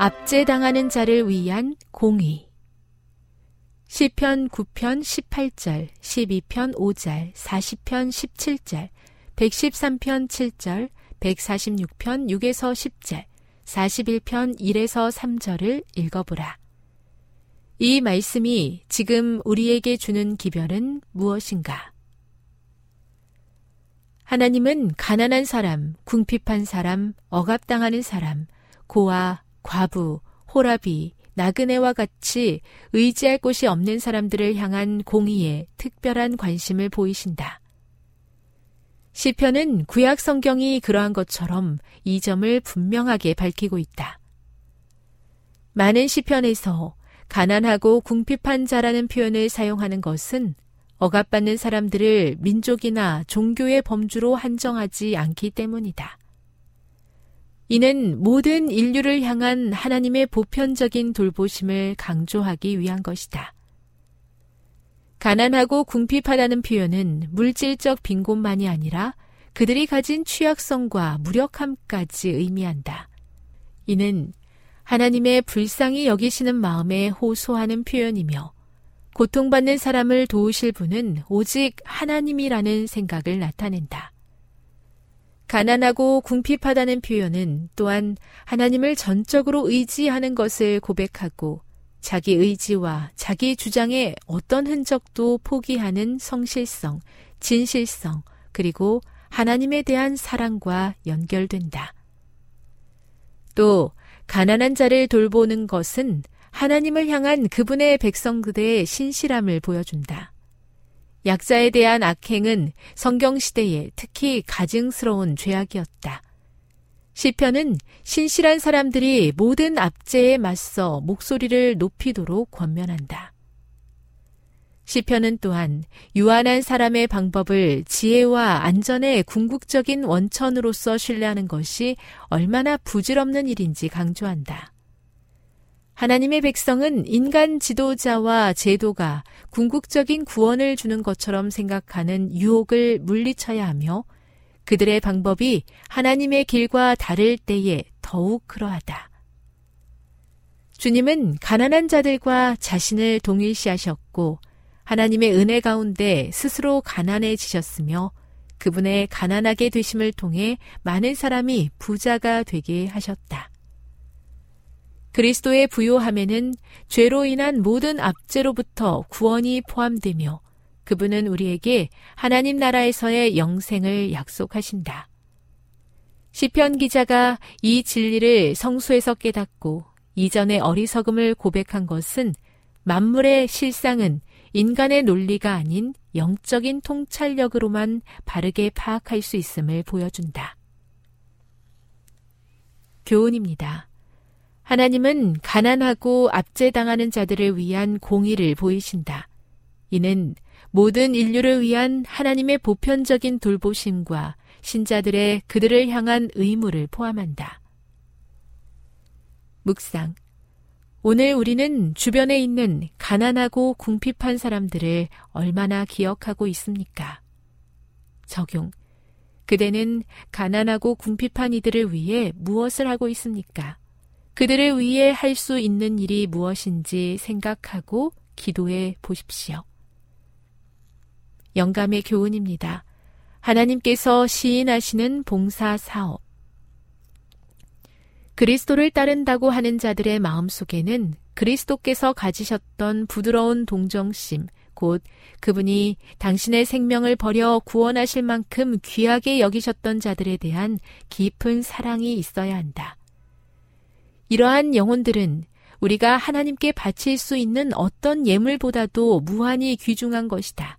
압제당하는 자를 위한 공의 시편 9편 18절, 12편 5절, 40편 17절, 113편 7절, 146편 6에서 10절, 41편 1에서 3절을 읽어보라. 이 말씀이 지금 우리에게 주는 기별은 무엇인가? 하나님은 가난한 사람, 궁핍한 사람, 억압당하는 사람, 고아, 과부, 호라비, 나그네와 같이 의지할 곳이 없는 사람들을 향한 공의에 특별한 관심을 보이신다. 시편은 구약 성경이 그러한 것처럼 이 점을 분명하게 밝히고 있다. 많은 시편에서 가난하고 궁핍한 자라는 표현을 사용하는 것은 억압받는 사람들을 민족이나 종교의 범주로 한정하지 않기 때문이다. 이는 모든 인류를 향한 하나님의 보편적인 돌보심을 강조하기 위한 것이다. 가난하고 궁핍하다는 표현은 물질적 빈곤만이 아니라 그들이 가진 취약성과 무력함까지 의미한다. 이는 하나님의 불쌍히 여기시는 마음에 호소하는 표현이며 고통받는 사람을 도우실 분은 오직 하나님이라는 생각을 나타낸다. 가난하고 궁핍하다는 표현은 또한 하나님을 전적으로 의지하는 것을 고백하고 자기 의지와 자기 주장의 어떤 흔적도 포기하는 성실성, 진실성, 그리고 하나님에 대한 사랑과 연결된다. 또, 가난한 자를 돌보는 것은 하나님을 향한 그분의 백성 그대의 신실함을 보여준다. 약자에 대한 악행은 성경시대에 특히 가증스러운 죄악이었다. 시편은 신실한 사람들이 모든 압제에 맞서 목소리를 높이도록 권면한다. 시편은 또한 유한한 사람의 방법을 지혜와 안전의 궁극적인 원천으로서 신뢰하는 것이 얼마나 부질없는 일인지 강조한다. 하나님의 백성은 인간 지도자와 제도가 궁극적인 구원을 주는 것처럼 생각하는 유혹을 물리쳐야 하며 그들의 방법이 하나님의 길과 다를 때에 더욱 그러하다. 주님은 가난한 자들과 자신을 동일시하셨고 하나님의 은혜 가운데 스스로 가난해지셨으며 그분의 가난하게 되심을 통해 많은 사람이 부자가 되게 하셨다. 그리스도의 부요함에는 죄로 인한 모든 압제로부터 구원이 포함되며 그분은 우리에게 하나님 나라에서의 영생을 약속하신다. 시편 기자가 이 진리를 성수에서 깨닫고 이전의 어리석음을 고백한 것은 만물의 실상은 인간의 논리가 아닌 영적인 통찰력으로만 바르게 파악할 수 있음을 보여준다. 교훈입니다. 하나님은 가난하고 압제당하는 자들을 위한 공의를 보이신다. 이는 모든 인류를 위한 하나님의 보편적인 돌보심과 신자들의 그들을 향한 의무를 포함한다. 묵상. 오늘 우리는 주변에 있는 가난하고 궁핍한 사람들을 얼마나 기억하고 있습니까? 적용. 그대는 가난하고 궁핍한 이들을 위해 무엇을 하고 있습니까? 그들을 위해 할 수 있는 일이 무엇인지 생각하고 기도해 보십시오. 영감의 교훈입니다. 하나님께서 시인하시는 봉사 사업. 그리스도를 따른다고 하는 자들의 마음 속에는 그리스도께서 가지셨던 부드러운 동정심, 곧 그분이 당신의 생명을 버려 구원하실 만큼 귀하게 여기셨던 자들에 대한 깊은 사랑이 있어야 한다. 이러한 영혼들은 우리가 하나님께 바칠 수 있는 어떤 예물보다도 무한히 귀중한 것이다.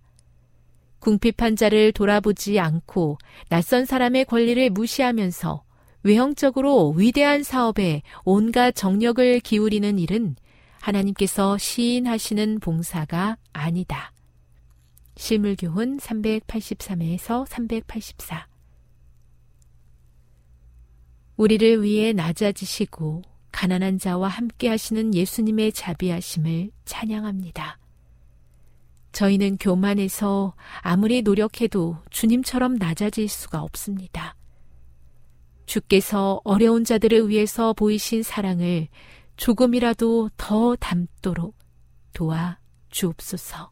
궁핍한 자를 돌아보지 않고 낯선 사람의 권리를 무시하면서 외형적으로 위대한 사업에 온갖 정력을 기울이는 일은 하나님께서 시인하시는 봉사가 아니다. 실물교훈 383에서 384 우리를 위해 낮아지시고 가난한 자와 함께 하시는 예수님의 자비하심을 찬양합니다. 저희는 교만해서 아무리 노력해도 주님처럼 낮아질 수가 없습니다. 주께서 어려운 자들을 위해서 보이신 사랑을 조금이라도 더 담도록 도와 주옵소서.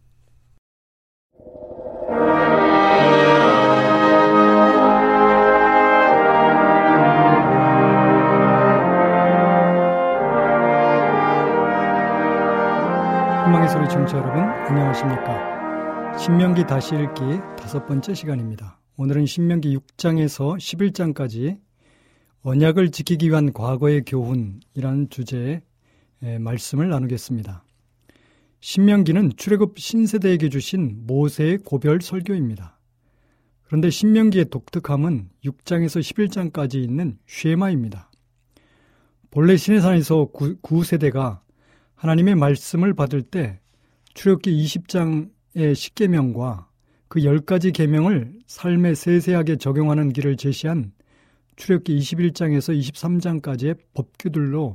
희망의 소리 청취자 여러분 안녕하십니까? 신명기 다시 읽기 다섯 번째 시간입니다. 오늘은 신명기 6장에서 11장까지 언약을 지키기 위한 과거의 교훈이라는 주제의 말씀을 나누겠습니다. 신명기는 출애굽 신세대에게 주신 모세의 고별 설교입니다. 그런데 신명기의 독특함은 6장에서 11장까지 있는 쉐마입니다. 본래 시내산에서 구, 9세대가 하나님의 말씀을 받을 때 출애굽기 20장의 십계명과 그 10가지 계명을 삶에 세세하게 적용하는 길을 제시한 출애굽기 21장에서 23장까지의 법규들로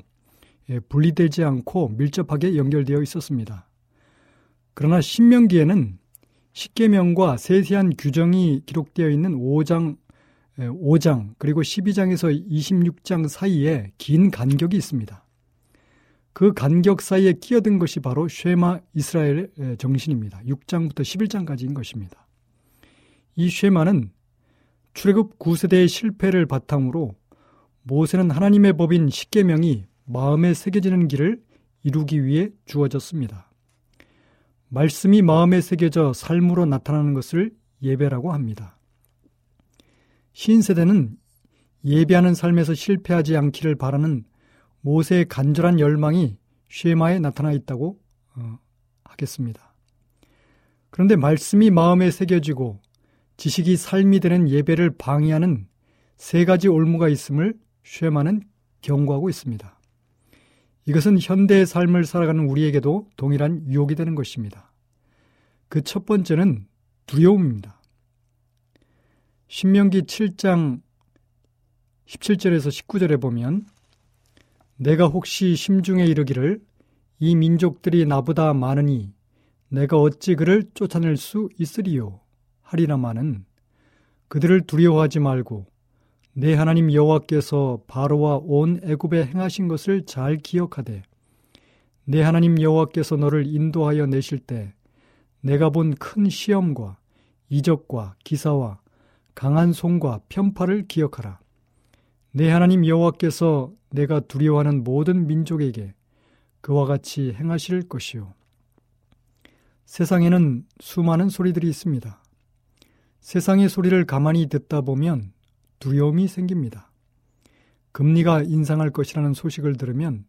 예, 분리되지 않고 밀접하게 연결되어 있었습니다. 그러나 신명기에는 십계명과 세세한 규정이 기록되어 있는 5장 5장 예, 그리고 12장에서 26장 사이에 긴 간격이 있습니다. 그 간격 사이에 끼어든 것이 바로 쉐마 이스라엘의 정신입니다. 6장부터 11장까지인 것입니다. 이 쉐마는 출애굽 9세대의 실패를 바탕으로 모세는 하나님의 법인 십계명이 마음에 새겨지는 길을 이루기 위해 주어졌습니다. 말씀이 마음에 새겨져 삶으로 나타나는 것을 예배라고 합니다. 신세대는 예배하는 삶에서 실패하지 않기를 바라는 모세의 간절한 열망이 쉐마에 나타나 있다고 어, 하겠습니다. 그런데 말씀이 마음에 새겨지고 지식이 삶이 되는 예배를 방해하는 세 가지 올무가 있음을 쉐마는 경고하고 있습니다. 이것은 현대의 삶을 살아가는 우리에게도 동일한 유혹이 되는 것입니다. 그 첫 번째는 두려움입니다. 신명기 7장 17절에서 19절에 보면 내가 혹시 심중에 이르기를 이 민족들이 나보다 많으니 내가 어찌 그를 쫓아낼 수 있으리요 하리라마는 그들을 두려워하지 말고 내 하나님 여호와께서 바로와 온 애굽에 행하신 것을 잘 기억하되 내 하나님 여호와께서 너를 인도하여 내실 때 내가 본 큰 시험과 이적과 기사와 강한 손과 편파를 기억하라. 내 하나님 여호와께서 내가 두려워하는 모든 민족에게 그와 같이 행하실 것이요. 세상에는 수많은 소리들이 있습니다. 세상의 소리를 가만히 듣다 보면 두려움이 생깁니다. 금리가 인상할 것이라는 소식을 들으면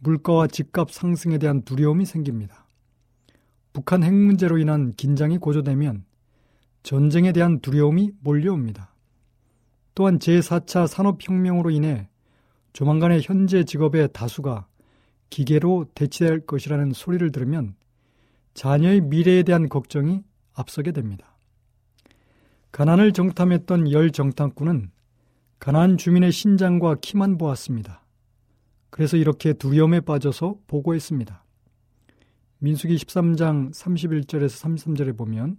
물가와 집값 상승에 대한 두려움이 생깁니다. 북한 핵 문제로 인한 긴장이 고조되면 전쟁에 대한 두려움이 몰려옵니다. 또한 제4차 산업혁명으로 인해 조만간에 현재 직업의 다수가 기계로 대체될 것이라는 소리를 들으면 자녀의 미래에 대한 걱정이 앞서게 됩니다. 가난을 정탐했던 열 정탐꾼은 가난 주민의 신장과 키만 보았습니다. 그래서 이렇게 두려움에 빠져서 보고했습니다. 민수기 13장 31절에서 33절에 보면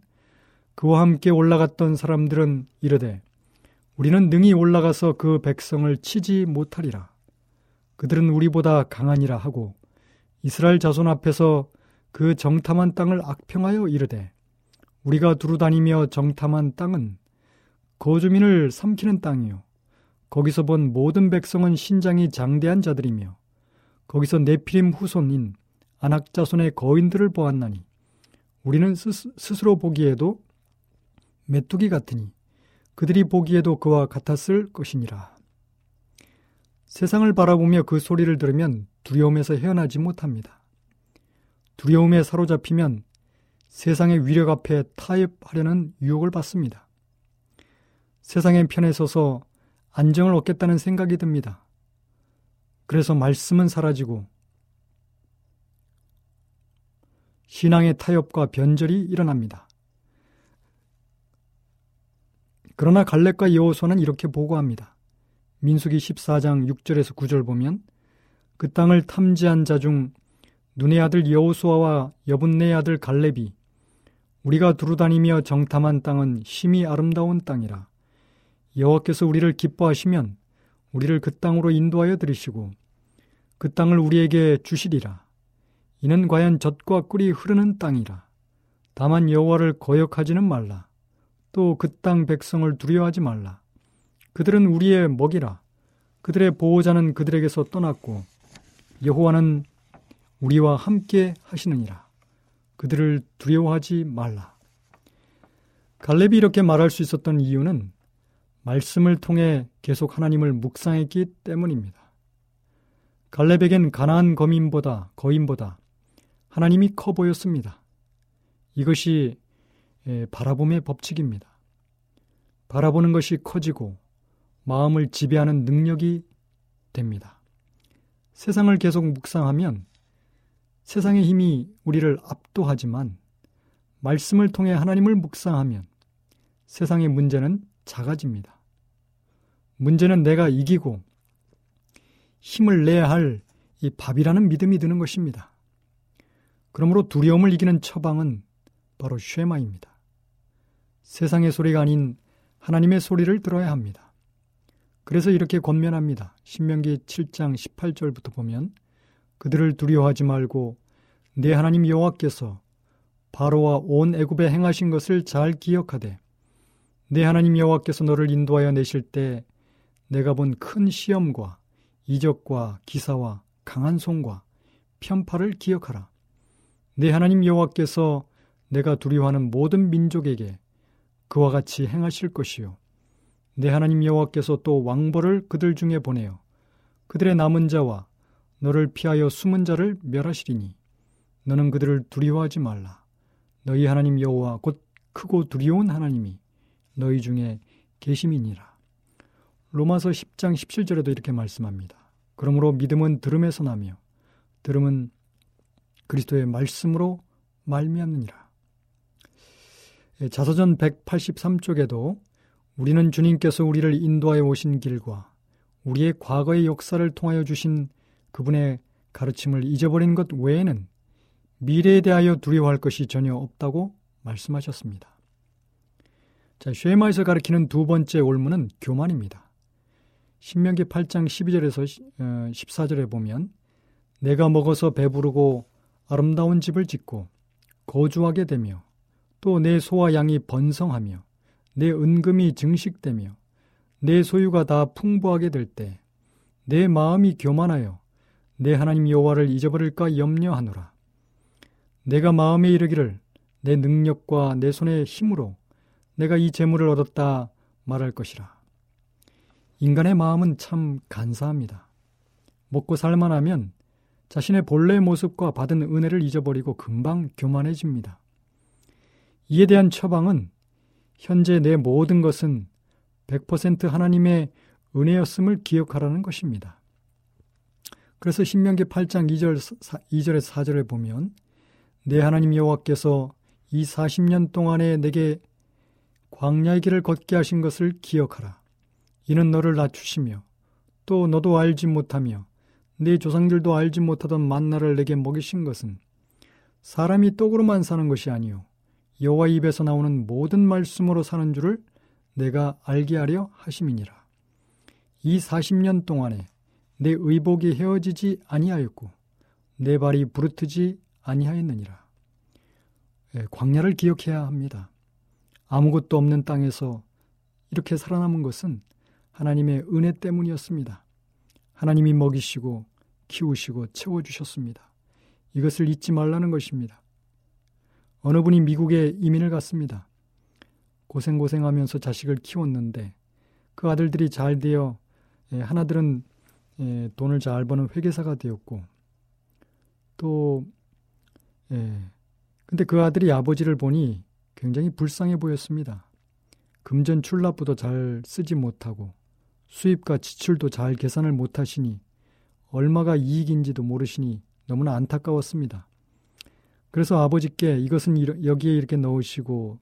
그와 함께 올라갔던 사람들은 이르되 우리는 능히 올라가서 그 백성을 치지 못하리라. 그들은 우리보다 강하니라 하고 이스라엘 자손 앞에서 그 정탐한 땅을 악평하여 이르되 우리가 두루 다니며 정탐한 땅은 거주민을 삼키는 땅이요 거기서 본 모든 백성은 신장이 장대한 자들이며 거기서 네피림 후손인 안악 자손의 거인들을 보았나니 우리는 스 스로 보기에도 메뚜기 같으니 그들이 보기에도 그와 같았을 것이니라. 세상을 바라보며 그 소리를 들으면 두려움에서 헤어나지 못합니다. 두려움에 사로잡히면 세상의 위력 앞에 타협하려는 유혹을 받습니다. 세상의 편에 서서 안정을 얻겠다는 생각이 듭니다. 그래서 말씀은 사라지고 신앙의 타협과 변절이 일어납니다. 그러나 갈렙과 여호수아는 이렇게 보고합니다. 민수기 14장 6절에서 9절 보면 그 땅을 탐지한 자 중 눈의 아들 여호수아와 여분네의 아들 갈렙이 우리가 두루다니며 정탐한 땅은 심히 아름다운 땅이라. 여호와께서 우리를 기뻐하시면 우리를 그 땅으로 인도하여 들이시고 그 땅을 우리에게 주시리라. 이는 과연 젖과 꿀이 흐르는 땅이라. 다만 여호와를 거역하지는 말라 또 그 땅 백성을 두려워하지 말라. 그들은 우리의 먹이라. 그들의 보호자는 그들에게서 떠났고 여호와는 우리와 함께 하시느니라. 그들을 두려워하지 말라. 갈렙이 이렇게 말할 수 있었던 이유는 말씀을 통해 계속 하나님을 묵상했기 때문입니다. 갈렙에겐 가나안 거민보다 거인보다 하나님이 커 보였습니다. 이것이 예, 바라봄의 법칙입니다. 바라보는 것이 커지고 마음을 지배하는 능력이 됩니다. 세상을 계속 묵상하면 세상의 힘이 우리를 압도하지만 말씀을 통해 하나님을 묵상하면 세상의 문제는 작아집니다. 문제는 내가 이기고 힘을 내야 할 이 밥이라는 믿음이 드는 것입니다. 그러므로 두려움을 이기는 처방은 바로 쉐마입니다. 세상의 소리가 아닌 하나님의 소리를 들어야 합니다. 그래서 이렇게 권면합니다. 신명기 7장 18절부터 보면 그들을 두려워하지 말고 내 하나님 여호와께서 바로와 온 애굽에 행하신 것을 잘 기억하되 내 하나님 여호와께서 너를 인도하여 내실 때 내가 본 큰 시험과 이적과 기사와 강한 손과 편파를 기억하라. 내 하나님 여호와께서 내가 두려워하는 모든 민족에게 그와 같이 행하실 것이요. 내 하나님 여호와께서 또 왕벌을 그들 중에 보내어 그들의 남은 자와 너를 피하여 숨은 자를 멸하시리니 너는 그들을 두려워하지 말라. 너희 하나님 여호와 곧 크고 두려운 하나님이 너희 중에 계심이니라. 로마서 10장 17절에도 이렇게 말씀합니다. 그러므로 믿음은 들음에서 나며 들음은 그리스도의 말씀으로 말미암느니라. 예, 자서전 183쪽에도 우리는 주님께서 우리를 인도하여 오신 길과 우리의 과거의 역사를 통하여 주신 그분의 가르침을 잊어버린 것 외에는 미래에 대하여 두려워할 것이 전혀 없다고 말씀하셨습니다. 자, 쉐마에서 가르치는 두 번째 올무는 교만입니다. 신명기 8장 12절에서 14절에 어, 보면 내가 먹어서 배부르고 아름다운 집을 짓고 거주하게 되며 또 내 소와 양이 번성하며 내 은금이 증식되며 내 소유가 다 풍부하게 될 때 내 마음이 교만하여 내 하나님 여호와를 잊어버릴까 염려하노라. 내가 마음에 이르기를 내 능력과 내 손의 힘으로 내가 이 재물을 얻었다 말할 것이라. 인간의 마음은 참 간사합니다. 먹고 살만하면 자신의 본래의 모습과 받은 은혜를 잊어버리고 금방 교만해집니다. 이에 대한 처방은 현재 내 모든 것은 100% 하나님의 은혜였음을 기억하라는 것입니다. 그래서 신명기 8장 2절, 2절에서 4절에 보면 내 하나님 여호와께서 이 40년 동안에 내게 광야의 길을 걷게 하신 것을 기억하라. 이는 너를 낮추시며 또 너도 알지 못하며 내 조상들도 알지 못하던 만나를 내게 먹이신 것은 사람이 떡으로만 사는 것이 아니요 여호와 입에서 나오는 모든 말씀으로 사는 줄을 내가 알게 하려 하심이니라. 이 40년 동안에 내 의복이 헤어지지 아니하였고 내 발이 부르트지 아니하였느니라. 예, 광야를 기억해야 합니다. 아무것도 없는 땅에서 이렇게 살아남은 것은 하나님의 은혜 때문이었습니다. 하나님이 먹이시고 키우시고 채워주셨습니다. 이것을 잊지 말라는 것입니다. 어느 분이 미국에 이민을 갔습니다. 고생고생하면서 자식을 키웠는데 그 아들들이 잘 되어 예, 하나들은 예, 돈을 잘 버는 회계사가 되었고 또 예, 근데 그 아들이 아버지를 보니 굉장히 불쌍해 보였습니다. 금전 출납부도 잘 쓰지 못하고 수입과 지출도 잘 계산을 못하시니 얼마가 이익인지도 모르시니 너무나 안타까웠습니다. 그래서 아버지께 이것은 여기에 이렇게 넣으시고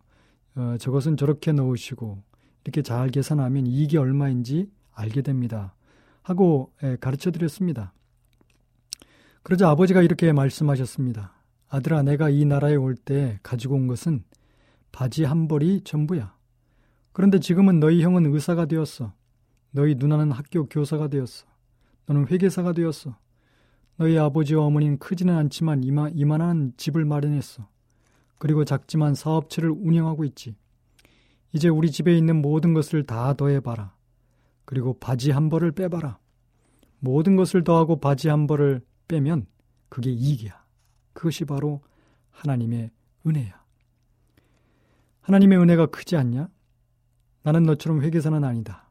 어, 저것은 저렇게 넣으시고 이렇게 잘 계산하면 이익이 얼마인지 알게 됩니다. 하고 예, 가르쳐 드렸습니다. 그러자 아버지가 이렇게 말씀하셨습니다. 아들아, 내가 이 나라에 올 때 가지고 온 것은 바지 한 벌이 전부야. 그런데 지금은 너희 형은 의사가 되었어. 너희 누나는 학교 교사가 되었어. 너는 회계사가 되었어. 너희 아버지와 어머니는 크지는 않지만 이마, 이만한 집을 마련했어. 그리고 작지만 사업체를 운영하고 있지. 이제 우리 집에 있는 모든 것을 다 더해봐라. 그리고 바지 한 벌을 빼봐라. 모든 것을 더하고 바지 한 벌을 빼면 그게 이익이야. 그것이 바로 하나님의 은혜야. 하나님의 은혜가 크지 않냐? 나는 너처럼 회계사는 아니다.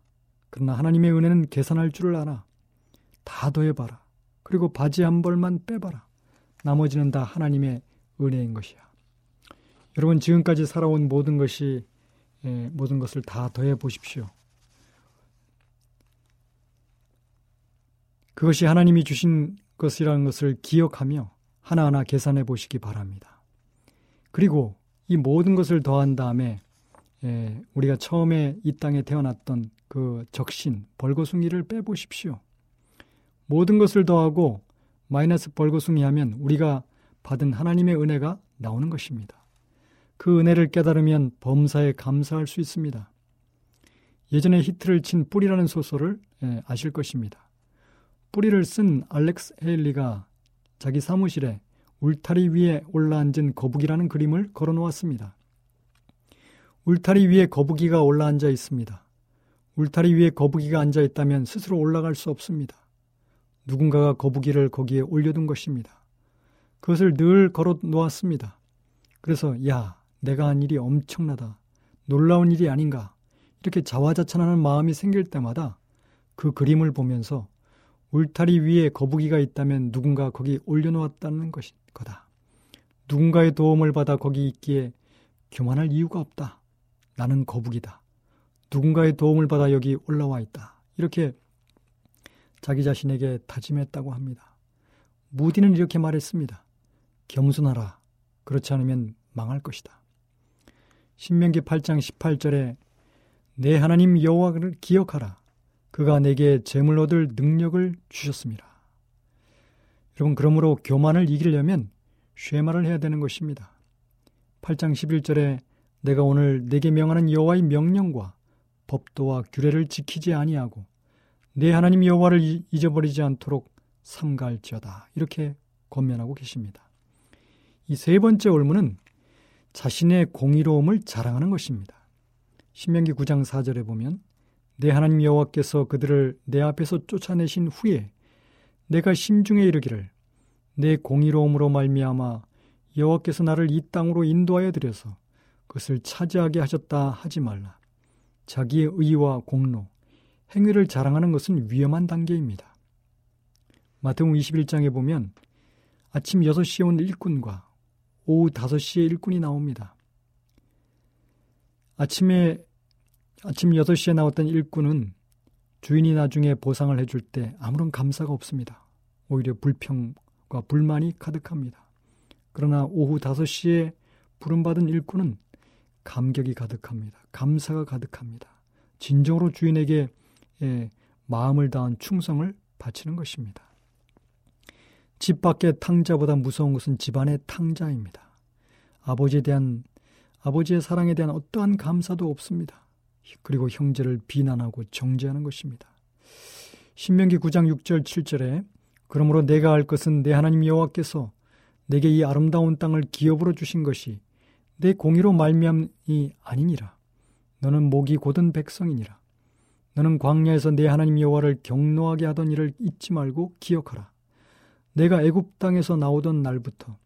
그러나 하나님의 은혜는 계산할 줄을 알아. 다 더해봐라. 그리고 바지 한 벌만 빼봐라. 나머지는 다 하나님의 은혜인 것이야. 여러분 지금까지 살아온 모든 것이 예, 모든 것을 다 더해 보십시오. 그것이 하나님이 주신 것이라는 것을 기억하며 하나하나 계산해 보시기 바랍니다. 그리고 이 모든 것을 더한 다음에 예, 우리가 처음에 이 땅에 태어났던 그 적신, 벌거숭이를 빼보십시오. 모든 것을 더하고 마이너스 벌거숭이 하면 우리가 받은 하나님의 은혜가 나오는 것입니다. 그 은혜를 깨달으면 범사에 감사할 수 있습니다. 예전에 히트를 친 뿌리라는 소설을 예, 아실 것입니다. 뿌리를 쓴 알렉스 헤일리가 자기 사무실에 울타리 위에 올라앉은 거북이라는 그림을 걸어 놓았습니다. 울타리 위에 거북이가 올라앉아 있습니다. 울타리 위에 거북이가 앉아 있다면 스스로 올라갈 수 없습니다. 누군가가 거북이를 거기에 올려둔 것입니다. 그것을 늘 걸어 놓았습니다. 그래서 야, 내가 한 일이 엄청나다. 놀라운 일이 아닌가. 이렇게 자화자찬하는 마음이 생길 때마다 그 그림을 보면서 울타리 위에 거북이가 있다면 누군가 거기 올려놓았다는 것이 거다. 누군가의 도움을 받아 거기 있기에 교만할 이유가 없다. 나는 거북이다. 누군가의 도움을 받아 여기 올라와 있다. 이렇게 자기 자신에게 다짐했다고 합니다. 무디는 이렇게 말했습니다. 겸손하라. 그렇지 않으면 망할 것이다. 신명기 8장 18절에 내 하나님 여호와를 기억하라. 그가 내게 재물 얻을 능력을 주셨습니다. 여러분 그러므로 교만을 이기려면 쉐마를 해야 되는 것입니다. 8장 11절에 내가 오늘 내게 명하는 여호와의 명령과 법도와 규례를 지키지 아니하고 내 하나님 여호와를 잊어버리지 않도록 삼갈지어다. 이렇게 권면하고 계십니다. 이 세 번째 올무는 자신의 공의로움을 자랑하는 것입니다. 신명기 9장 4절에 보면 내 하나님 여호와께서 그들을 내 앞에서 쫓아내신 후에 내가 심중에 이르기를 내 공의로움으로 말미암아 여호와께서 나를 이 땅으로 인도하여 들여서 그것을 차지하게 하셨다 하지 말라. 자기의 의와 공로, 행위를 자랑하는 것은 위험한 단계입니다. 마태복음 21장에 보면 아침 6시에 온 일꾼과 오후 5시에 일꾼이 나옵니다. 아침에 아침 6시에 나왔던 일꾼은 주인이 나중에 보상을 해줄 때 아무런 감사가 없습니다. 오히려 불평과 불만이 가득합니다. 그러나 오후 5시에 부름받은 일꾼은 감격이 가득합니다. 감사가 가득합니다. 진정으로 주인에게 예, 마음을 다한 충성을 바치는 것입니다. 집 밖의 탕자보다 무서운 것은 집안의 탕자입니다. 아버지에 대한 아버지의 사랑에 대한 어떠한 감사도 없습니다. 그리고 형제를 비난하고 정죄하는 것입니다. 신명기 9장 6절 7절에 그러므로 내가 할 것은 내 하나님 여호와께서 내게 이 아름다운 땅을 기업으로 주신 것이 내 공의로 말미암이 아니니라. 너는 목이 곧은 백성이니라. 너는 광야에서 내 하나님 여호와를 경노하게 하던 일을 잊지 말고 기억하라. 내가 애굽 땅에서 나오던 날부터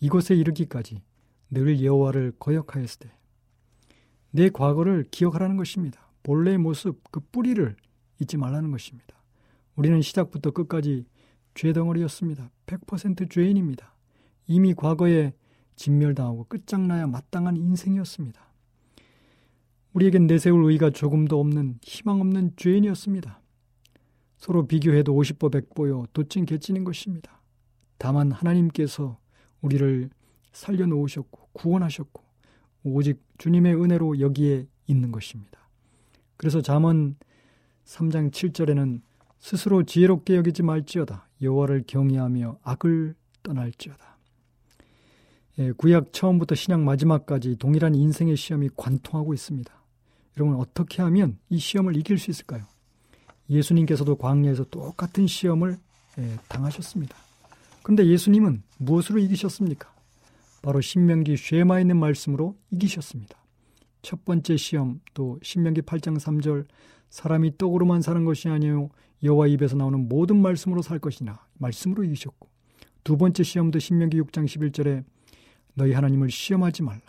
이곳에 이르기까지 늘 여호와를 거역하였으되 내 과거를 기억하라는 것입니다. 본래의 모습, 그 뿌리를 잊지 말라는 것입니다. 우리는 시작부터 끝까지 죄덩어리였습니다. 100% 죄인입니다. 이미 과거에 진멸당하고 끝장나야 마땅한 인생이었습니다. 우리에겐 내세울 의의가 조금도 없는 희망 없는 죄인이었습니다. 서로 비교해도 50보 100보요 도찐 개찐인 것입니다. 다만 하나님께서 우리를 살려놓으셨고 구원하셨고 오직 주님의 은혜로 여기에 있는 것입니다. 그래서 잠언 3장 7절에는 스스로 지혜롭게 여기지 말지어다 여호와를 경외하며 악을 떠날지어다. 예, 구약 처음부터 신약 마지막까지 동일한 인생의 시험이 관통하고 있습니다. 여러분 어떻게 하면 이 시험을 이길 수 있을까요? 예수님께서도 광야에서 똑같은 시험을 예, 당하셨습니다. 그런데 예수님은 무엇으로 이기셨습니까? 바로 신명기 쉐마에 있는 말씀으로 이기셨습니다. 첫 번째 시험 또 신명기 8장 3절 사람이 떡으로만 사는 것이 아니요 여호와 입에서 나오는 모든 말씀으로 살 것이나 말씀으로 이기셨고 두 번째 시험도 신명기 6장 11절에 너희 하나님을 시험하지 말라.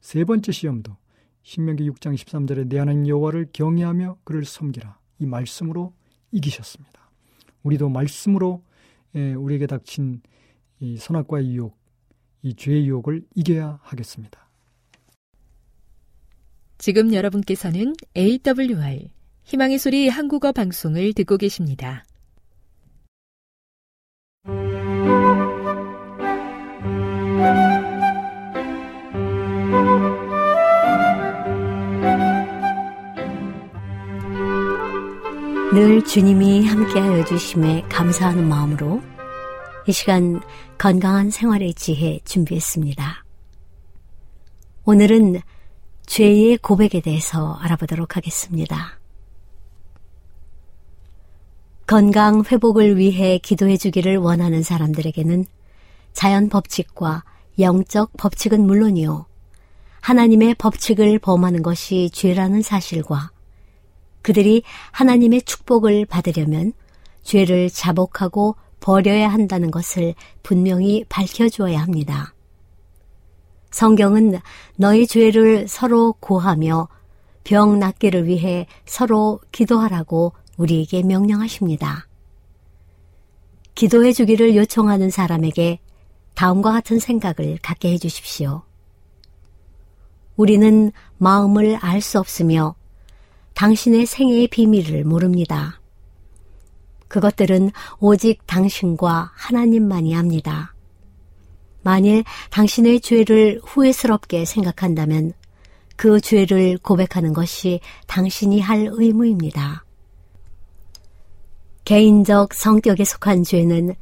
세 번째 시험도 신명기 6장 13절에 내 하나님 여호와를 경외하며 그를 섬기라. 이 말씀으로 이기셨습니다. 우리도 말씀으로 예, 우리에게 닥친 이 선악과의 유혹, 이 죄의 유혹을 이겨야 하겠습니다. 지금 여러분께서는 AWR 희망의 소리 한국어 방송을 듣고 계십니다. 늘 주님이 함께하여 주심에 감사하는 마음으로 이 시간 건강한 생활의 지혜 준비했습니다. 오늘은 죄의 고백에 대해서 알아보도록 하겠습니다. 건강 회복을 위해 기도해 주기를 원하는 사람들에게는 자연 법칙과 영적 법칙은 물론이요. 하나님의 법칙을 범하는 것이 죄라는 사실과 그들이 하나님의 축복을 받으려면 죄를 자복하고 버려야 한다는 것을 분명히 밝혀주어야 합니다. 성경은 너희 죄를 서로 고하며 병 낫기를 위해 서로 기도하라고 우리에게 명령하십니다. 기도해 주기를 요청하는 사람에게 다음과 같은 생각을 갖게 해 주십시오. 우리는 마음을 알 수 없으며 당신의 생애의 비밀을 모릅니다. 그것들은 오직 당신과 하나님만이 압니다. 만일 당신의 죄를 후회스럽게 생각한다면 그 죄를 고백하는 것이 당신이 할 의무입니다. 개인적 성격에 속한 죄는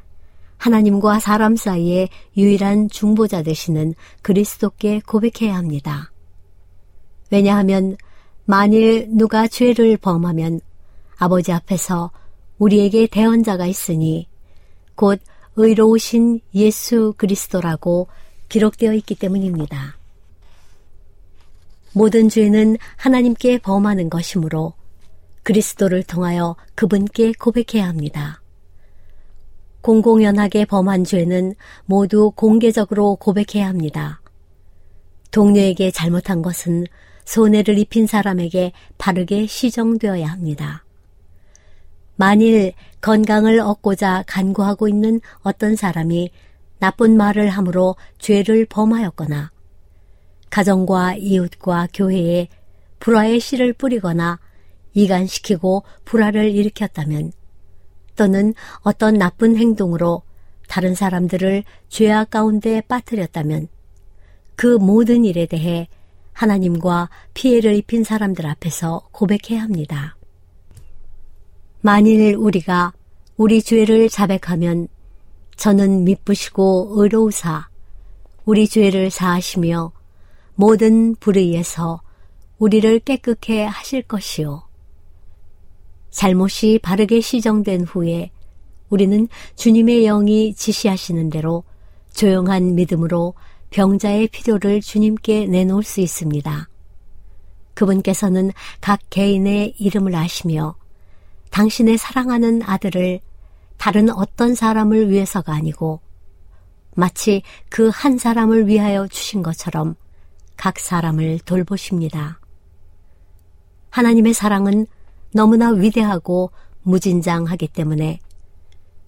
하나님과 사람 사이의 유일한 중보자 되시는 그리스도께 고백해야 합니다. 왜냐하면 만일 누가 죄를 범하면 아버지 앞에서 우리에게 대언자가 있으니 곧 의로우신 예수 그리스도라고 기록되어 있기 때문입니다. 모든 죄는 하나님께 범하는 것이므로 그리스도를 통하여 그분께 고백해야 합니다. 공공연하게 범한 죄는 모두 공개적으로 고백해야 합니다. 동료에게 잘못한 것은 손해를 입힌 사람에게 바르게 시정되어야 합니다. 만일 건강을 얻고자 간구하고 있는 어떤 사람이 나쁜 말을 함으로 죄를 범하였거나 가정과 이웃과 교회에 불화의 씨를 뿌리거나 이간시키고 불화를 일으켰다면 또는 어떤 나쁜 행동으로 다른 사람들을 죄악 가운데 빠뜨렸다면 그 모든 일에 대해 하나님과 피해를 입힌 사람들 앞에서 고백해야 합니다. 만일 우리가 우리 죄를 자백하면 저는 미쁘시고 의로우사 우리 죄를 사하시며 모든 불의에서 우리를 깨끗해 하실 것이요. 잘못이 바르게 시정된 후에 우리는 주님의 영이 지시하시는 대로 조용한 믿음으로 병자의 필요를 주님께 내놓을 수 있습니다. 그분께서는 각 개인의 이름을 아시며 당신의 사랑하는 아들을 다른 어떤 사람을 위해서가 아니고 마치 그 한 사람을 위하여 주신 것처럼 각 사람을 돌보십니다. 하나님의 사랑은 너무나 위대하고 무진장하기 때문에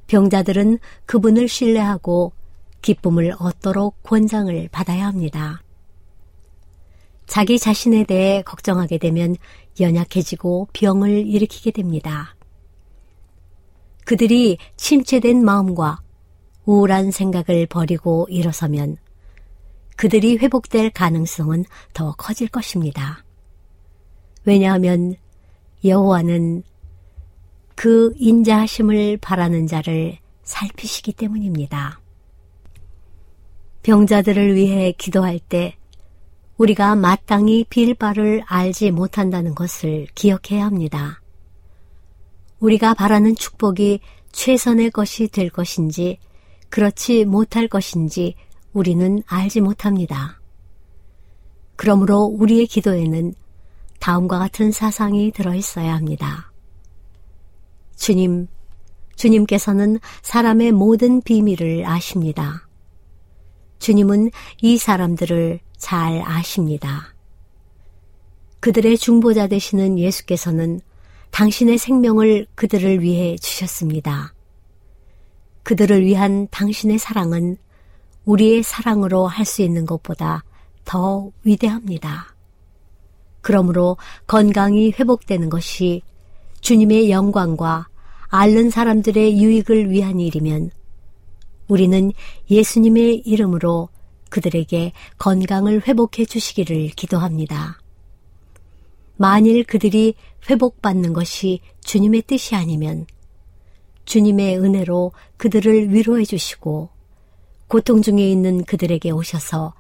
병자들은 그분을 신뢰하고 기쁨을 얻도록 권장을 받아야 합니다. 자기 자신에 대해 걱정하게 되면 연약해지고 병을 일으키게 됩니다. 그들이 침체된 마음과 우울한 생각을 버리고 일어서면 그들이 회복될 가능성은 더 커질 것입니다. 왜냐하면 여호와는 그 인자하심을 바라는 자를 살피시기 때문입니다. 병자들을 위해 기도할 때 우리가 마땅히 빌 바를 알지 못한다는 것을 기억해야 합니다. 우리가 바라는 축복이 최선의 것이 될 것인지 그렇지 못할 것인지 우리는 알지 못합니다. 그러므로 우리의 기도에는 다음과 같은 사상이 들어 있어야 합니다. 주님, 주님께서는 사람의 모든 비밀을 아십니다. 주님은 이 사람들을 잘 아십니다. 그들의 중보자 되시는 예수께서는 당신의 생명을 그들을 위해 주셨습니다. 그들을 위한 당신의 사랑은 우리의 사랑으로 할 수 있는 것보다 더 위대합니다. 그러므로 건강이 회복되는 것이 주님의 영광과 앓는 사람들의 유익을 위한 일이면 우리는 예수님의 이름으로 그들에게 건강을 회복해 주시기를 기도합니다. 만일 그들이 회복받는 것이 주님의 뜻이 아니면 주님의 은혜로 그들을 위로해 주시고 고통 중에 있는 그들에게 오셔서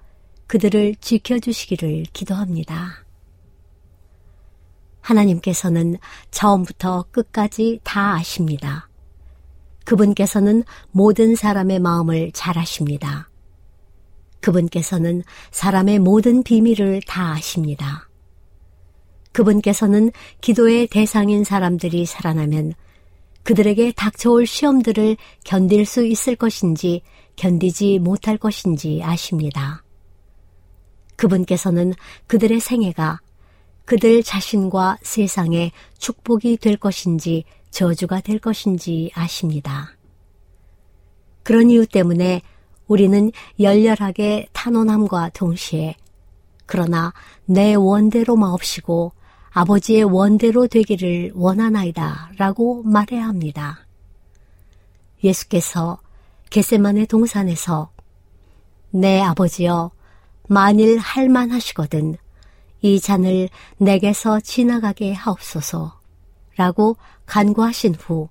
그들을 지켜주시기를 기도합니다. 하나님께서는 처음부터 끝까지 다 아십니다. 그분께서는 모든 사람의 마음을 잘 아십니다. 그분께서는 사람의 모든 비밀을 다 아십니다. 그분께서는 기도의 대상인 사람들이 살아나면 그들에게 닥쳐올 시험들을 견딜 수 있을 것인지 견디지 못할 것인지 아십니다. 그분께서는 그들의 생애가 그들 자신과 세상에 축복이 될 것인지 저주가 될 것인지 아십니다. 그런 이유 때문에 우리는 열렬하게 탄원함과 동시에 그러나 내 원대로 마옵시고 아버지의 원대로 되기를 원하나이다 라고 말해야 합니다. 예수께서 게세만의 동산에서 내 아버지여 만일 할만하시거든 이 잔을 내게서 지나가게 하옵소서 라고 간구하신 후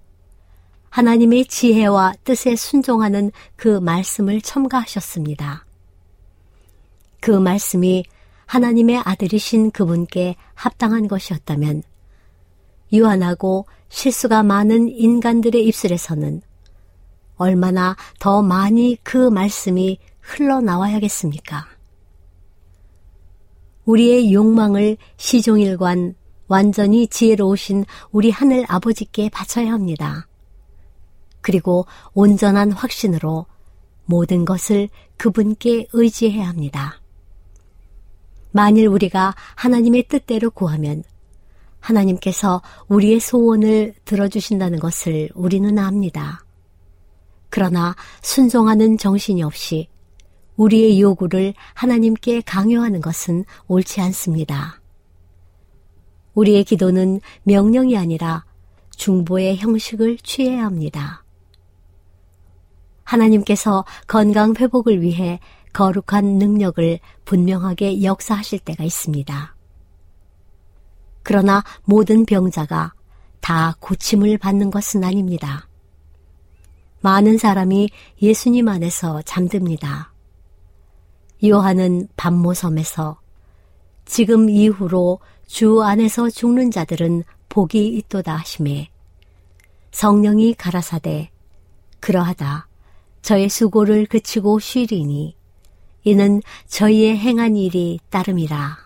하나님의 지혜와 뜻에 순종하는 그 말씀을 첨가하셨습니다. 그 말씀이 하나님의 아들이신 그분께 합당한 것이었다면 유한하고 실수가 많은 인간들의 입술에서는 얼마나 더 많이 그 말씀이 흘러나와야겠습니까? 우리의 욕망을 시종일관 완전히 지혜로우신 우리 하늘 아버지께 바쳐야 합니다. 그리고 온전한 확신으로 모든 것을 그분께 의지해야 합니다. 만일 우리가 하나님의 뜻대로 구하면 하나님께서 우리의 소원을 들어주신다는 것을 우리는 압니다. 그러나 순종하는 정신이 없이 우리의 요구를 하나님께 강요하는 것은 옳지 않습니다. 우리의 기도는 명령이 아니라 중보의 형식을 취해야 합니다. 하나님께서 건강 회복을 위해 거룩한 능력을 분명하게 역사하실 때가 있습니다. 그러나 모든 병자가 다 고침을 받는 것은 아닙니다. 많은 사람이 예수님 안에서 잠듭니다. 요한은 밤모섬에서 지금 이후로 주 안에서 죽는 자들은 복이 있도다 하심에 성령이 가라사대 그러하다 저의 수고를 그치고 쉬리니 이는 저희의 행한 일이 따름이라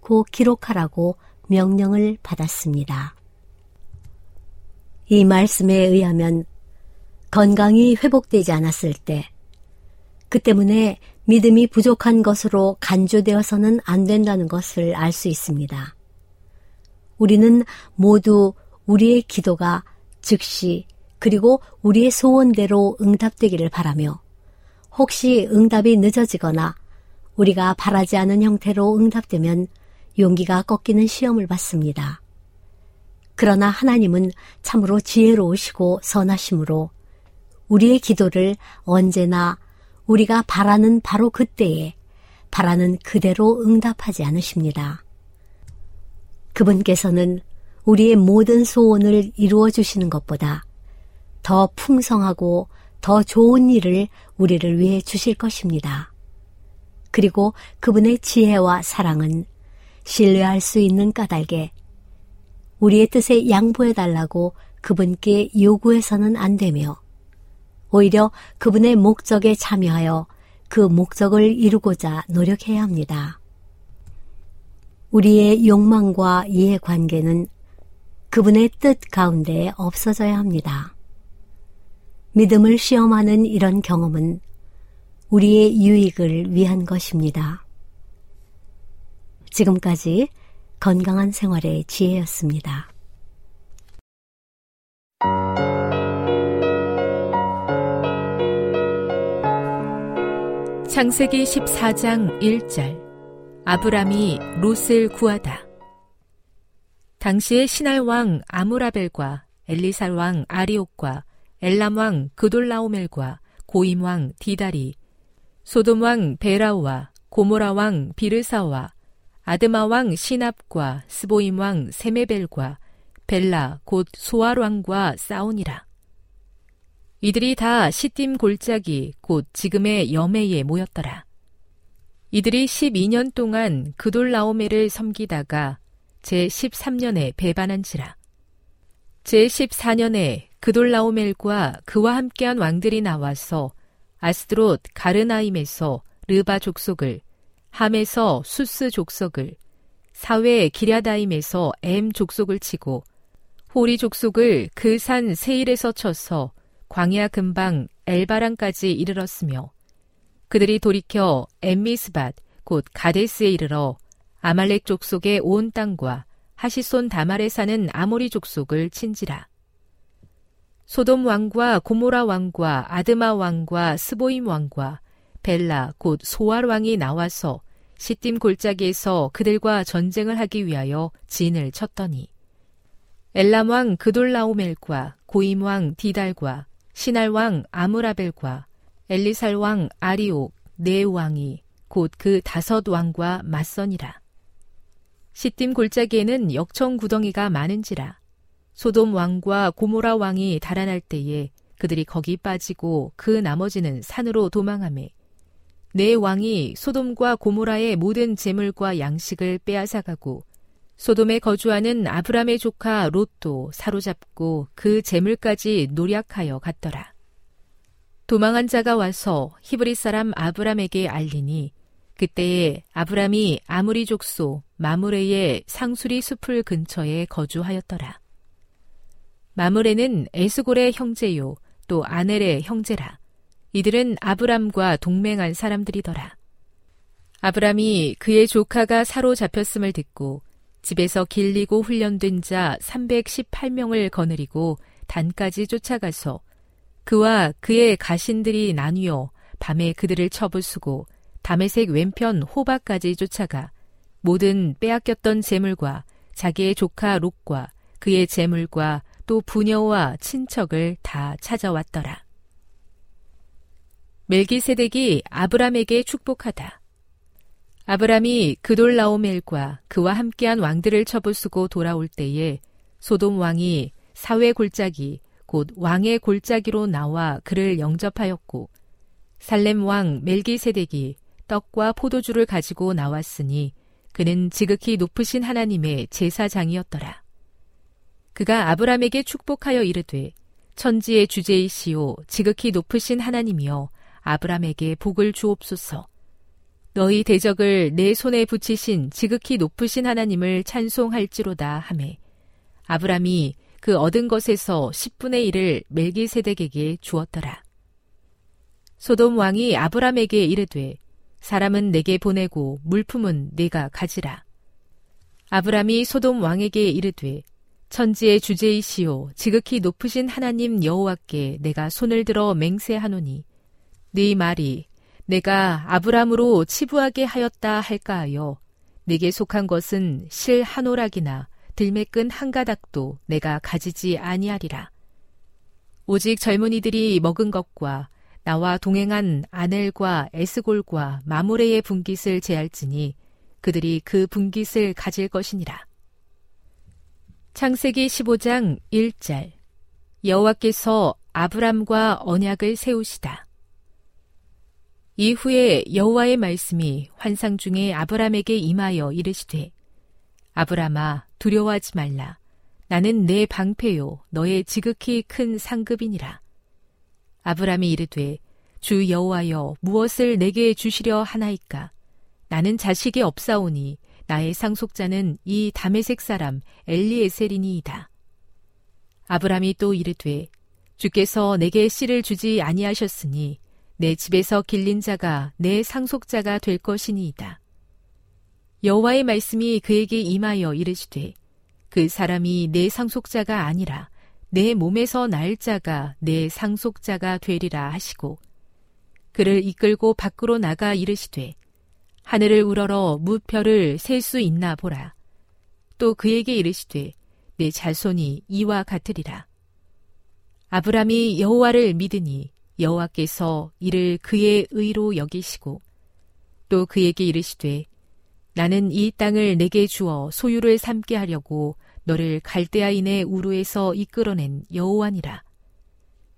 고 기록하라고 명령을 받았습니다. 이 말씀에 의하면 건강이 회복되지 않았을 때, 그 때문에 믿음이 부족한 것으로 간주되어서는 안 된다는 것을 알 수 있습니다. 우리는 모두 우리의 기도가 즉시 그리고 우리의 소원대로 응답되기를 바라며 혹시 응답이 늦어지거나 우리가 바라지 않은 형태로 응답되면 용기가 꺾이는 시험을 받습니다. 그러나 하나님은 참으로 지혜로우시고 선하심으로 우리의 기도를 언제나 우리가 바라는 바로 그때에 바라는 그대로 응답하지 않으십니다. 그분께서는 우리의 모든 소원을 이루어 주시는 것보다 더 풍성하고 더 좋은 일을 우리를 위해 주실 것입니다. 그리고 그분의 지혜와 사랑은 신뢰할 수 있는 까닭에 우리의 뜻에 양보해 달라고 그분께 요구해서는 안 되며 오히려 그분의 목적에 참여하여 그 목적을 이루고자 노력해야 합니다. 우리의 욕망과 이해관계는 그분의 뜻 가운데 없어져야 합니다. 믿음을 시험하는 이런 경험은 우리의 유익을 위한 것입니다. 지금까지 건강한 생활의 지혜였습니다. 창세기 14장 1절 아브람이 롯을 구하다. 당시의 신할 왕 아무라벨과 엘리살 왕 아리옥과 엘람 왕 그돌라오멜과 고임 왕 디다리, 소돔 왕 베라우와 고모라 왕 비르사와 아드마 왕 시납과 스보임 왕 세메벨과 벨라 곧 소알 왕과 싸우니라. 이들이 다 시딤 골짜기 곧 지금의 여매에 모였더라. 이들이 12년 동안 그돌라오메를 섬기다가 제13년에 배반한지라. 제14년에 그돌라오멜과 그와 함께한 왕들이 나와서 아스드롯 가르나임에서 르바 족속을 함에서 수스 족속을 사회 기랴다임에서 엠 족속을 치고 호리 족속을 그 산 세일에서 쳐서 광야 근방 엘바랑까지 이르렀으며 그들이 돌이켜 엠미스밭 곧 가데스에 이르러 아말렉 족속의 온 땅과 하시손 다말에 사는 아모리 족속을 친지라. 소돔 왕과 고모라 왕과 아드마 왕과 스보임 왕과 벨라 곧 소알 왕이 나와서 시딤 골짜기에서 그들과 전쟁을 하기 위하여 진을 쳤더니 엘람 왕 그돌라오멜과 고임 왕 디달과 신할 왕 아무라벨과 엘리살 왕 아리옥 네 왕이 곧 그 다섯 왕과 맞선이라. 시딤 골짜기에는 역청 구덩이가 많은지라 소돔 왕과 고모라 왕이 달아날 때에 그들이 거기 빠지고 그 나머지는 산으로 도망하매 네 왕이 소돔과 고모라의 모든 재물과 양식을 빼앗아가고 소돔에 거주하는 아브람의 조카 롯도 사로잡고 그 재물까지 노략하여 갔더라. 도망한 자가 와서 히브리 사람 아브람에게 알리니 그때에 아브람이 아무리 족소 마무레의 상수리 숲을 근처에 거주하였더라. 마무레는 에스골의 형제요 또 아넬의 형제라. 이들은 아브람과 동맹한 사람들이더라. 아브람이 그의 조카가 사로잡혔음을 듣고 집에서 길리고 훈련된 자 318명을 거느리고 단까지 쫓아가서 그와 그의 가신들이 나뉘어 밤에 그들을 쳐부수고 담에색 왼편 호박까지 쫓아가 모든 빼앗겼던 재물과 자기의 조카 롯과 그의 재물과 또 부녀와 친척을 다 찾아왔더라. 멜기세덱이 아브람에게 축복하다. 아브람이 그돌라오멜과 그와 함께한 왕들을 처부수고 돌아올 때에 소돔 왕이 사회 골짜기 곧 왕의 골짜기로 나와 그를 영접하였고 살렘 왕 멜기세덱이 떡과 포도주를 가지고 나왔으니 그는 지극히 높으신 하나님의 제사장이었더라. 그가 아브람에게 축복하여 이르되 천지의 주제이시오 지극히 높으신 하나님이여 아브람에게 복을 주옵소서. 너희 대적을 내 손에 붙이신 지극히 높으신 하나님을 찬송할지로다 하매 아브람이 그 얻은 것에서 10분의 1을 멜기세덱에게 주었더라. 소돔 왕이 아브람에게 이르되 사람은 내게 보내고 물품은 내가 가지라. 아브람이 소돔 왕에게 이르되 천지의 주제이시오 지극히 높으신 하나님 여호와께 내가 손을 들어 맹세하노니 네 말이 내가 아브람으로 치부하게 하였다 할까 하여 내게 속한 것은 실한 오락이나 들매끈 한 가닥도 내가 가지지 아니하리라. 오직 젊은이들이 먹은 것과 나와 동행한 아넬과 에스골과 마모레의 분깃을 제할지니 그들이 그 분깃을 가질 것이니라. 창세기 15장 1절 여호와께서 아브람과 언약을 세우시다. 이후에 여호와의 말씀이 환상 중에 아브람에게 임하여 이르시되 아브람아 두려워하지 말라 나는 내 방패요 너의 지극히 큰 상급이니라 아브람이 이르되 주 여호와여 무엇을 내게 주시려 하나이까 나는 자식이 없사오니 나의 상속자는 이 다메색 사람 엘리에셀이니이다. 아브람이 또 이르되 주께서 내게 씨를 주지 아니하셨으니 내 집에서 길린 자가 내 상속자가 될 것이니이다. 여호와의 말씀이 그에게 임하여 이르시되 그 사람이 내 상속자가 아니라 내 몸에서 날 자가 내 상속자가 되리라 하시고 그를 이끌고 밖으로 나가 이르시되 하늘을 우러러 무별을 셀 수 있나 보라. 또 그에게 이르시되 내 자손이 이와 같으리라. 아브람이 여호와를 믿으니 여호와께서 이를 그의 의로 여기시고 또 그에게 이르시되 나는 이 땅을 내게 주어 소유를 삼게 하려고 너를 갈대아인의 우루에서 이끌어낸 여호와니라.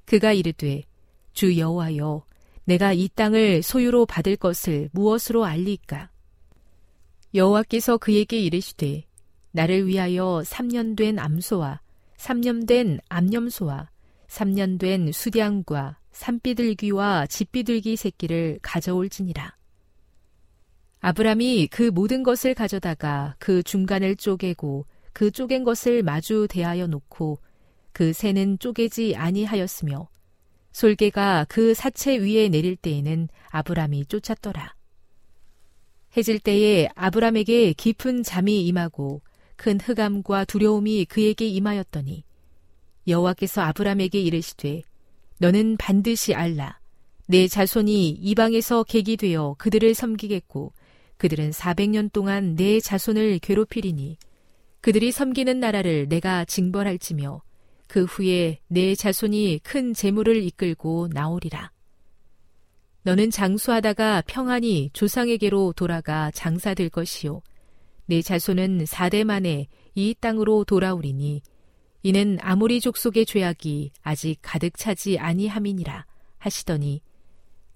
그가 이르되 주 여호와여 내가 이 땅을 소유로 받을 것을 무엇으로 알리까? 여호와께서 그에게 이르시되 나를 위하여 3년 된 암소와 3년 된 암염소와 3년 된 수량과 산비둘기와 집비둘기 새끼를 가져올지니라. 아브람이 그 모든 것을 가져다가 그 중간을 쪼개고 그 쪼갠 것을 마주 대하여 놓고 그 새는 쪼개지 아니하였으며 솔개가 그 사체 위에 내릴 때에는 아브람이 쫓았더라. 해질 때에 아브람에게 깊은 잠이 임하고 큰 흑암과 두려움이 그에게 임하였더니 여호와께서 아브람에게 이르시되 너는 반드시 알라 내 자손이 이방에서 객이 되어 그들을 섬기겠고 그들은 400년 동안 내 자손을 괴롭히리니 그들이 섬기는 나라를 내가 징벌할지며 그 후에 내 자손이 큰 재물을 이끌고 나오리라. 너는 장수하다가 평안히 조상에게로 돌아가 장사될 것이요. 내 자손은 사대 만에 이 땅으로 돌아오리니 이는 아무리 족속의 죄악이 아직 가득 차지 아니함이니라 하시더니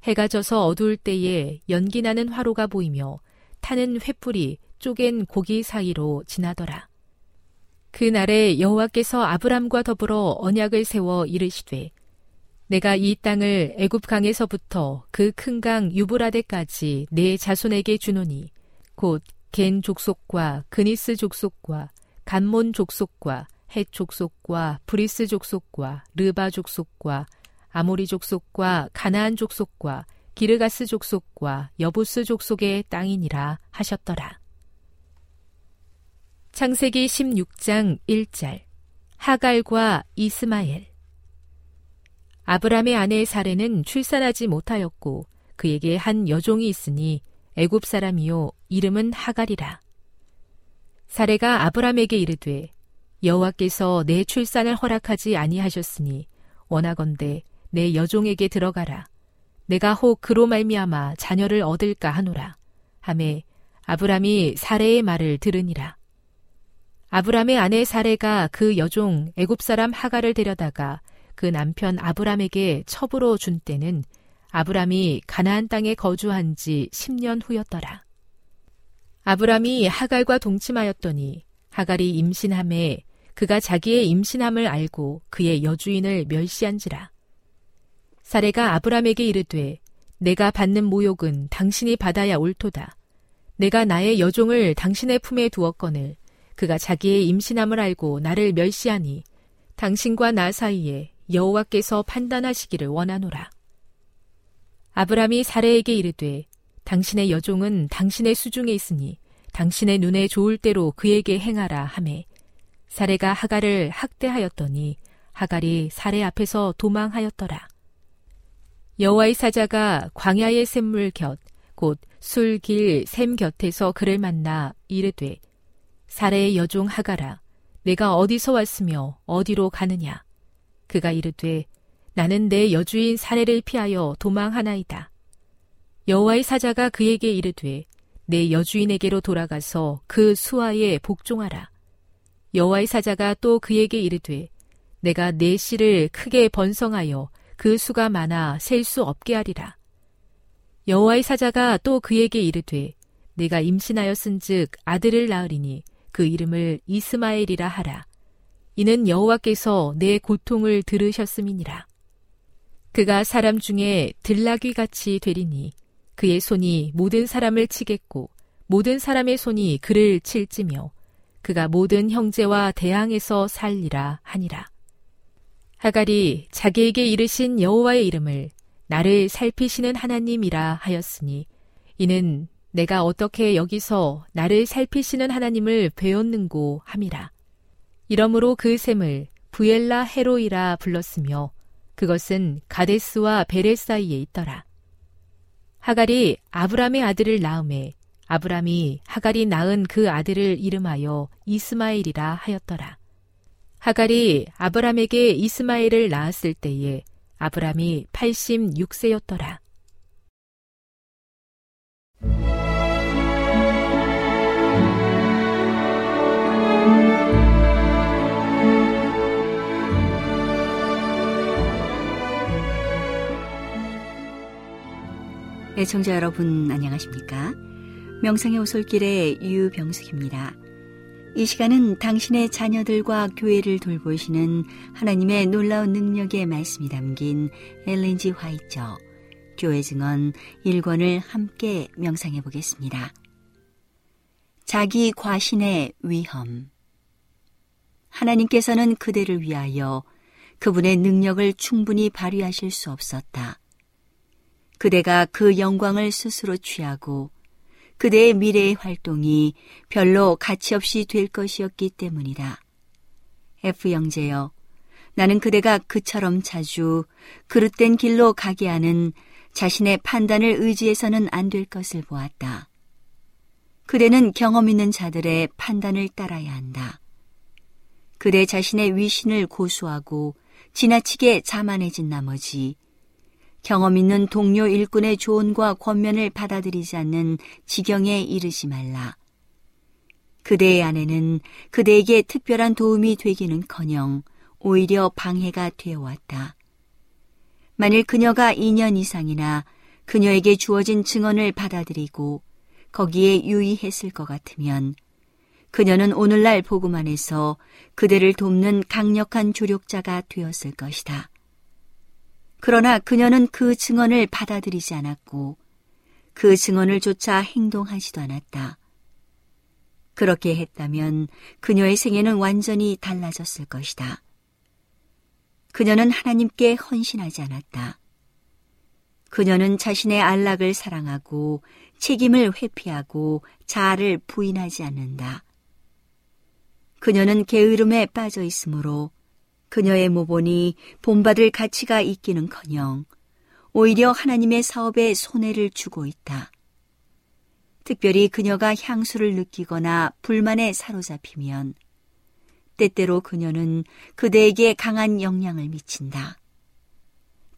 해가 져서 어두울 때에 연기 나는 화로가 보이며 타는 횃불이 쪼갠 고기 사이로 지나더라. 그날에 여호와께서 아브람과 더불어 언약을 세워 이르시되 내가 이 땅을 애굽 강에서부터 그 큰 강 유브라데까지 내 자손에게 주노니 곧 겐 족속과 그니스 족속과 갓몬 족속과 헷 족속과 브리스 족속과 르바 족속과 아모리 족속과 가나안 족속과 기르가스 족속과 여부스 족속의 땅이니라 하셨더라. 창세기 16장 1절 하갈과 이스마엘 아브람의 아내 사례는 출산하지 못하였고 그에게 한 여종이 있으니 애굽 사람이요 이름은 하갈이라. 사례가 아브람에게 이르되 여호와께서 내 출산을 허락하지 아니하셨으니 원하건대 내 여종에게 들어가라. 내가 혹 그로 말미암아 자녀를 얻을까 하노라. 하매 아브람이 사례의 말을 들으니라. 아브람의 아내 사례가 그 여종 애굽 사람 하갈을 데려다가 그 남편 아브람에게 첩으로 준 때는 아브람이 가나안 땅에 거주한 지 10년 후였더라. 아브람이 하갈과 동침하였더니 하갈이 임신함에 그가 자기의 임신함을 알고 그의 여주인을 멸시한지라. 사례가 아브람에게 이르되 내가 받는 모욕은 당신이 받아야 옳도다. 내가 나의 여종을 당신의 품에 두었거늘 그가 자기의 임신함을 알고 나를 멸시하니 당신과 나 사이에 여호와께서 판단하시기를 원하노라. 아브람이 사례에게 이르되 당신의 여종은 당신의 수중에 있으니 당신의 눈에 좋을 대로 그에게 행하라 하매 사례가 하갈을 학대하였더니 하갈이 사례 앞에서 도망하였더라. 여호와의 사자가 광야의 샘물 곁 곧 술길 샘 곁에서 그를 만나 이르되 사례의 여종 하갈아 내가 어디서 왔으며 어디로 가느냐 그가 이르되 나는 내 여주인 사례를 피하여 도망하나이다. 여호와의 사자가 그에게 이르되 내 여주인에게로 돌아가서 그 수하에 복종하라. 여호와의 사자가 또 그에게 이르되 내가 내 씨를 크게 번성하여 그 수가 많아 셀 수 없게 하리라. 여호와의 사자가 또 그에게 이르되 내가 임신하였은즉 아들을 낳으리니 그 이름을 이스마엘이라 하라. 이는 여호와께서 내 고통을 들으셨음이니라. 그가 사람 중에 들나귀 같이 되리니 그의 손이 모든 사람을 치겠고 모든 사람의 손이 그를 칠지며 그가 모든 형제와 대항에서 살리라 하니라. 하갈이 자기에게 이르신 여호와의 이름을 나를 살피시는 하나님이라 하였으니 이는 내가 어떻게 여기서 나를 살피시는 하나님을 배웠는고 함이라. 이러므로 그 샘을 부엘라 헤로이라 불렀으며 그것은 가데스와 베레 사이에 있더라. 하갈이 아브람의 아들을 낳음에 아브람이 하갈이 낳은 그 아들을 이름하여 이스마엘이라 하였더라. 하갈이 아브람에게 이스마엘을 낳았을 때에 아브람이 86세였더라. 애청자 여러분 안녕하십니까? 명상의 오솔길의 유병숙입니다. 이 시간은 당신의 자녀들과 교회를 돌보시는 하나님의 놀라운 능력의 말씀이 담긴 엘렌지 화이처 교회 증언 1권을 함께 명상해 보겠습니다. 자기 과신의 위험 하나님께서는 그대를 위하여 그분의 능력을 충분히 발휘하실 수 없었다. 그대가 그 영광을 스스로 취하고 그대의 미래의 활동이 별로 가치 없이 될 것이었기 때문이다. F 영재여, 나는 그대가 그처럼 자주 그릇된 길로 가게 하는 자신의 판단을 의지해서는 안 될 것을 보았다. 그대는 경험 있는 자들의 판단을 따라야 한다. 그대 자신의 위신을 고수하고 지나치게 자만해진 나머지 경험 있는 동료 일꾼의 조언과 권면을 받아들이지 않는 지경에 이르지 말라. 그대의 아내는 그대에게 특별한 도움이 되기는 커녕 오히려 방해가 되어 왔다. 만일 그녀가 2년 이상이나 그녀에게 주어진 증언을 받아들이고 거기에 유의했을 것 같으면 그녀는 오늘날 보고만 해서 그대를 돕는 강력한 조력자가 되었을 것이다. 그러나 그녀는 그 증언을 받아들이지 않았고 그 증언을 조차 행동하지도 않았다. 그렇게 했다면 그녀의 생애는 완전히 달라졌을 것이다. 그녀는 하나님께 헌신하지 않았다. 그녀는 자신의 안락을 사랑하고 책임을 회피하고 자아를 부인하지 않는다. 그녀는 게으름에 빠져 있으므로 그녀의 모본이 본받을 가치가 있기는 커녕 오히려 하나님의 사업에 손해를 주고 있다. 특별히 그녀가 향수를 느끼거나 불만에 사로잡히면 때때로 그녀는 그대에게 강한 영향을 미친다.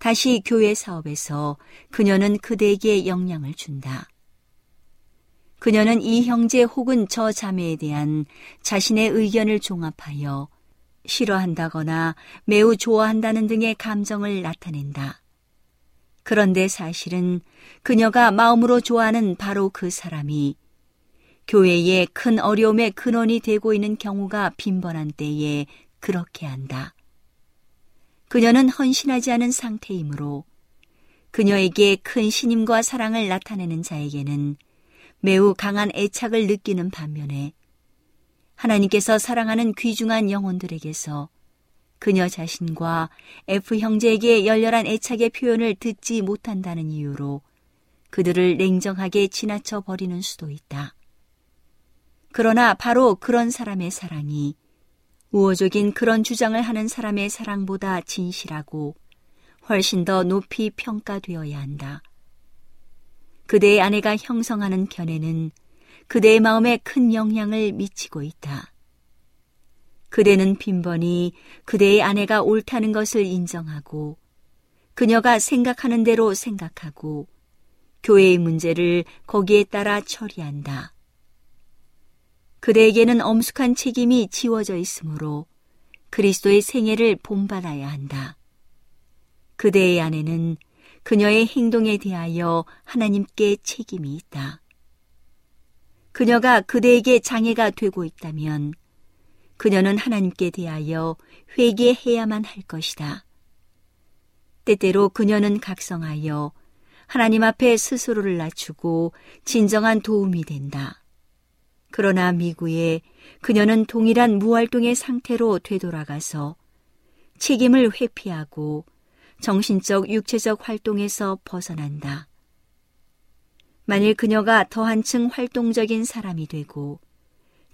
다시 교회 사업에서 그녀는 그대에게 영향을 준다. 그녀는 이 형제 혹은 저 자매에 대한 자신의 의견을 종합하여 싫어한다거나 매우 좋아한다는 등의 감정을 나타낸다. 그런데 사실은 그녀가 마음으로 좋아하는 바로 그 사람이 교회에 큰 어려움의 근원이 되고 있는 경우가 빈번한 때에 그렇게 한다. 그녀는 헌신하지 않은 상태이므로 그녀에게 큰 신임과 사랑을 나타내는 자에게는 매우 강한 애착을 느끼는 반면에 하나님께서 사랑하는 귀중한 영혼들에게서 그녀 자신과 F 형제에게 열렬한 애착의 표현을 듣지 못한다는 이유로 그들을 냉정하게 지나쳐 버리는 수도 있다. 그러나 바로 그런 사람의 사랑이 우호적인 그런 주장을 하는 사람의 사랑보다 진실하고 훨씬 더 높이 평가되어야 한다. 그대의 아내가 형성하는 견해는 그대의 마음에 큰 영향을 미치고 있다. 그대는 빈번히 그대의 아내가 옳다는 것을 인정하고 그녀가 생각하는 대로 생각하고 교회의 문제를 거기에 따라 처리한다. 그대에게는 엄숙한 책임이 지워져 있으므로 그리스도의 생애를 본받아야 한다. 그대의 아내는 그녀의 행동에 대하여 하나님께 책임이 있다. 그녀가 그대에게 장애가 되고 있다면 그녀는 하나님께 대하여 회개해야만 할 것이다. 때때로 그녀는 각성하여 하나님 앞에 스스로를 낮추고 진정한 도움이 된다. 그러나 미국에 그녀는 동일한 무활동의 상태로 되돌아가서 책임을 회피하고 정신적, 육체적 활동에서 벗어난다. 만일 그녀가 더 한층 활동적인 사람이 되고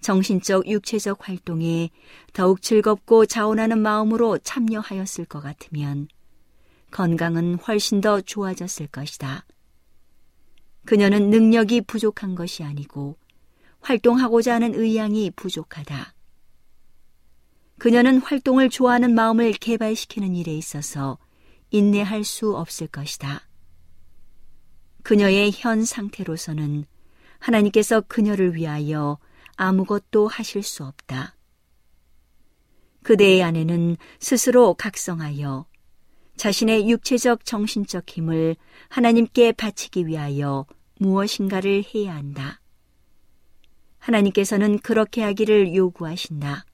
정신적, 육체적 활동에 더욱 즐겁고 자원하는 마음으로 참여하였을 것 같으면 건강은 훨씬 더 좋아졌을 것이다. 그녀는 능력이 부족한 것이 아니고 활동하고자 하는 의향이 부족하다. 그녀는 활동을 좋아하는 마음을 개발시키는 일에 있어서 인내할 수 없을 것이다. 그녀의 현 상태로서는 하나님께서 그녀를 위하여 아무것도 하실 수 없다. 그대의 아내는 스스로 각성하여 자신의 육체적 정신적 힘을 하나님께 바치기 위하여 무엇인가를 해야 한다. 하나님께서는 그렇게 하기를 요구하신다.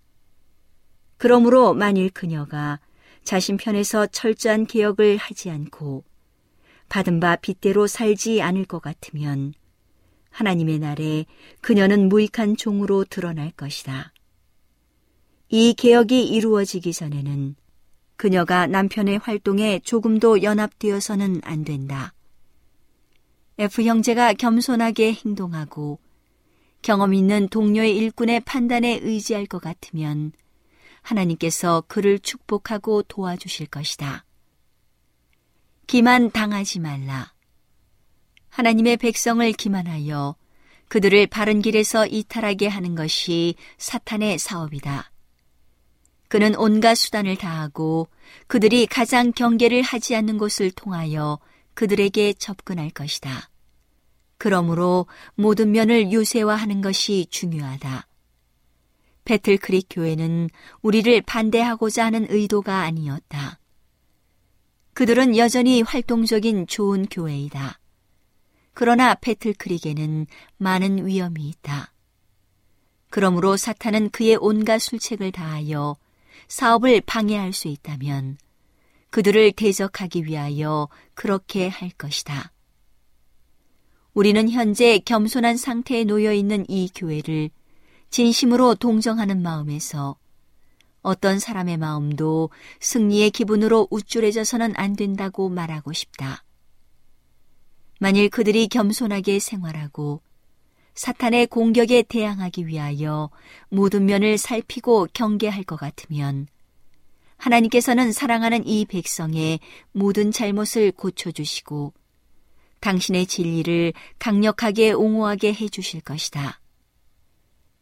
그러므로 만일 그녀가 자신 편에서 철저한 개혁을 하지 않고 받은 바 빚대로 살지 않을 것 같으면 하나님의 날에 그녀는 무익한 종으로 드러날 것이다. 이 개혁이 이루어지기 전에는 그녀가 남편의 활동에 조금도 연합되어서는 안 된다. F 형제가 겸손하게 행동하고 경험 있는 동료의 일꾼의 판단에 의지할 것 같으면 하나님께서 그를 축복하고 도와주실 것이다. 기만 당하지 말라. 하나님의 백성을 기만하여 그들을 바른 길에서 이탈하게 하는 것이 사탄의 사업이다. 그는 온갖 수단을 다하고 그들이 가장 경계를 하지 않는 곳을 통하여 그들에게 접근할 것이다. 그러므로 모든 면을 유세화하는 것이 중요하다. 배틀크릭 교회는 우리를 반대하고자 하는 의도가 아니었다. 그들은 여전히 활동적인 좋은 교회이다. 그러나 배틀크릭에는 많은 위험이 있다. 그러므로 사탄은 그의 온갖 술책을 다하여 사업을 방해할 수 있다면 그들을 대적하기 위하여 그렇게 할 것이다. 우리는 현재 겸손한 상태에 놓여 있는 이 교회를 진심으로 동정하는 마음에서 어떤 사람의 마음도 승리의 기분으로 우쭐해져서는 안 된다고 말하고 싶다. 만일 그들이 겸손하게 생활하고 사탄의 공격에 대항하기 위하여 모든 면을 살피고 경계할 것 같으면 하나님께서는 사랑하는 이 백성의 모든 잘못을 고쳐주시고 당신의 진리를 강력하게 옹호하게 해주실 것이다.